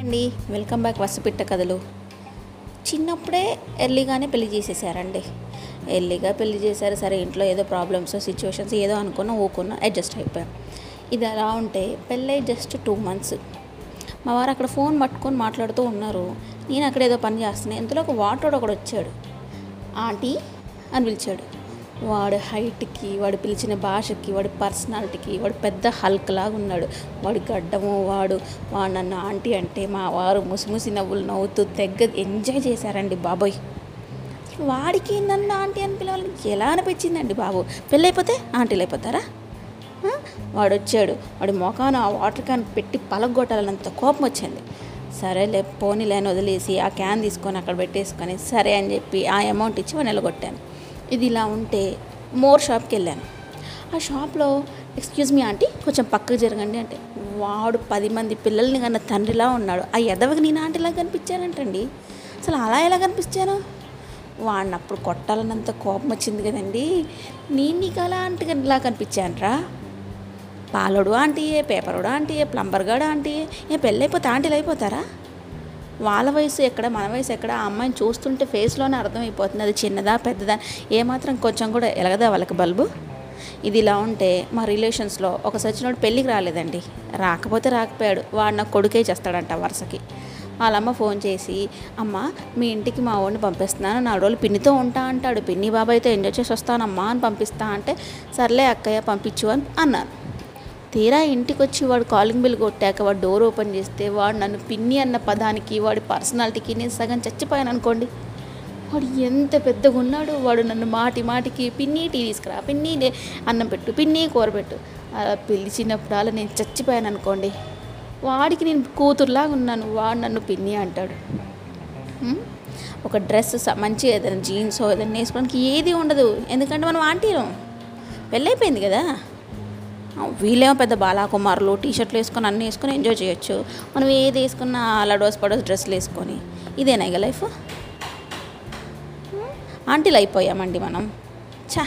అండి welcome back వసపిట్ట కథలు. చిన్నప్పుడే ఎర్లీగానే పెళ్ళి చేసేసారండి. ఎర్లీగా పెళ్ళి చేశారు సరే ఇంట్లో ఏదో ప్రాబ్లమ్స్ సిచ్యువేషన్స్ ఏదో అనుకున్నా ఊకున్నా అడ్జస్ట్ అయిపోయాం. ఇది అలా ఉంటే పెళ్ళై జస్ట్ టూ మంత్స్ మా వారు అక్కడ ఫోన్ పట్టుకొని మాట్లాడుతూ ఉన్నారు. నేను అక్కడ ఏదో పని చేస్తున్నాను ఇంతలో ఒక వాటర్ ఒకడు వచ్చాడు. ఆంటీ అని పిలిచాడు. వాడు హైట్కి వాడు పిలిచిన భాషకి వాడి పర్సనాలిటీకి వాడు పెద్ద హల్క్ లాగా ఉన్నాడు. వాడు గడ్డము వాడు వాడు నన్ను ఆంటీ అంటే మా వారు ముసిముసి నవ్వులు నవ్వుతూ తెగ్గ ఎంజాయ్ చేశారండి బాబోయ్. వాడికి నన్ను ఆంటీ అని పిలవాలని ఎలా అనిపించిందండి బాబు? పెళ్ళైపోతే ఆంటీలు అయిపోతారా వాడు వచ్చాడు వాడి మొఖాన ఆ వాటర్ క్యాన్ పెట్టి పలగొట్టాలన్నంత కోపం వచ్చింది. సరేలే పోనీ అని వదిలేసి ఆ క్యాన్ తీసుకొని అక్కడ పెట్టేసుకొని సరే అని చెప్పి ఆ అమౌంట్ ఇచ్చి వాడిని నిలగొట్టాను. ఇది ఇలా ఉంటే మోర్ షాప్కి వెళ్ళాను. ఆ షాప్లో ఎక్స్క్యూజ్ మీ ఆంటీ కొంచెం పక్కకు జరగండి అంటే వాడు పది మంది పిల్లల్ని కన్నా తండ్రిలా ఉన్నాడు. ఆ ఎదవకి నేను ఆంటీలా కనిపించానంటండి. అసలు అలా ఎలా కనిపించాను? వాడిని అప్పుడు కొట్టాలన్నంత కోపం వచ్చింది కదండి. నేను నీకు అలా ఆంటీ ఇలా కనిపించానరా. పాలోడు ఆంటీయే పేపరోడు ఆంటీయే ప్లంబర్ గాడు ఆంటీయే ఏ పెళ్ళైపోతే ఆంటీలు అయిపోతారా? వాళ్ళ వయసు ఎక్కడ మన వయసు ఎక్కడ ఆ అమ్మాయిని చూస్తుంటే ఫేస్లోనే అర్థమైపోతుంది. అది చిన్నదా పెద్దదా? ఏమాత్రం కొంచెం కూడా ఎలగదా వాళ్ళకి బల్బు? ఇది ఇలా ఉంటే మా రిలేషన్స్లో ఒక సచినోడు పెళ్ళికి రాలేదండి. రాకపోతే రాకపోయాడు. వాడు నాకు కొడుకే చేస్తాడంట వరుసకి. వాళ్ళమ్మ ఫోన్ చేసి అమ్మ మీ ఇంటికి మా వాడిని పంపిస్తున్నాను. నాలుగు రోజులు పిన్నితో ఉంటా అంటాడు. పిన్ని బాబాయ్తో ఎంజాయ్ చేసి వస్తానమ్మా అని పంపిస్తా అంటే సర్లే అక్కయ్య పంపించు అని అన్నాను తీరా ఇంటికి వచ్చి వాడు కాలింగ్ బిల్ కొట్టాక వాడు డోర్ ఓపెన్ చేస్తే వాడు నన్ను పిన్ని అన్న పదానికి వాడి పర్సనాలిటీకి నేను సగం చచ్చిపోయాను అనుకోండి. వాడు ఎంత పెద్దగా ఉన్నాడు వాడు నన్ను మాటి మాటికి పిన్ని టీ తీసుకురా పిన్ని అన్నం పెట్టు పిన్ని కూర పెట్టు. అలా పిలిచినప్పుడు అలా నేను చచ్చిపోయాను అనుకోండి. వాడికి నేను కూతురులాగా ఉన్నాను వాడు నన్ను పిన్ని అంటాడు. ఒక డ్రెస్ స- మంచి ఏదైనా జీన్స్ ఏదైనా వేసుకోవడానికి ఏది ఉండదు. ఎందుకంటే మనం ఆంటీరం పెళ్ళైపోయింది కదా. వీళ్ళేమో పెద్ద బాలాకుమారులు టీ షర్ట్లు వేసుకొని అన్నీ వేసుకొని ఎంజాయ్ చేయొచ్చు. మనం ఏది వేసుకున్నా లడోస్ పడోస్ డ్రెస్సులు వేసుకొని. ఇదేనా ఇక లైఫ్ ఆంటీలు అయిపోయామండి మనం. చా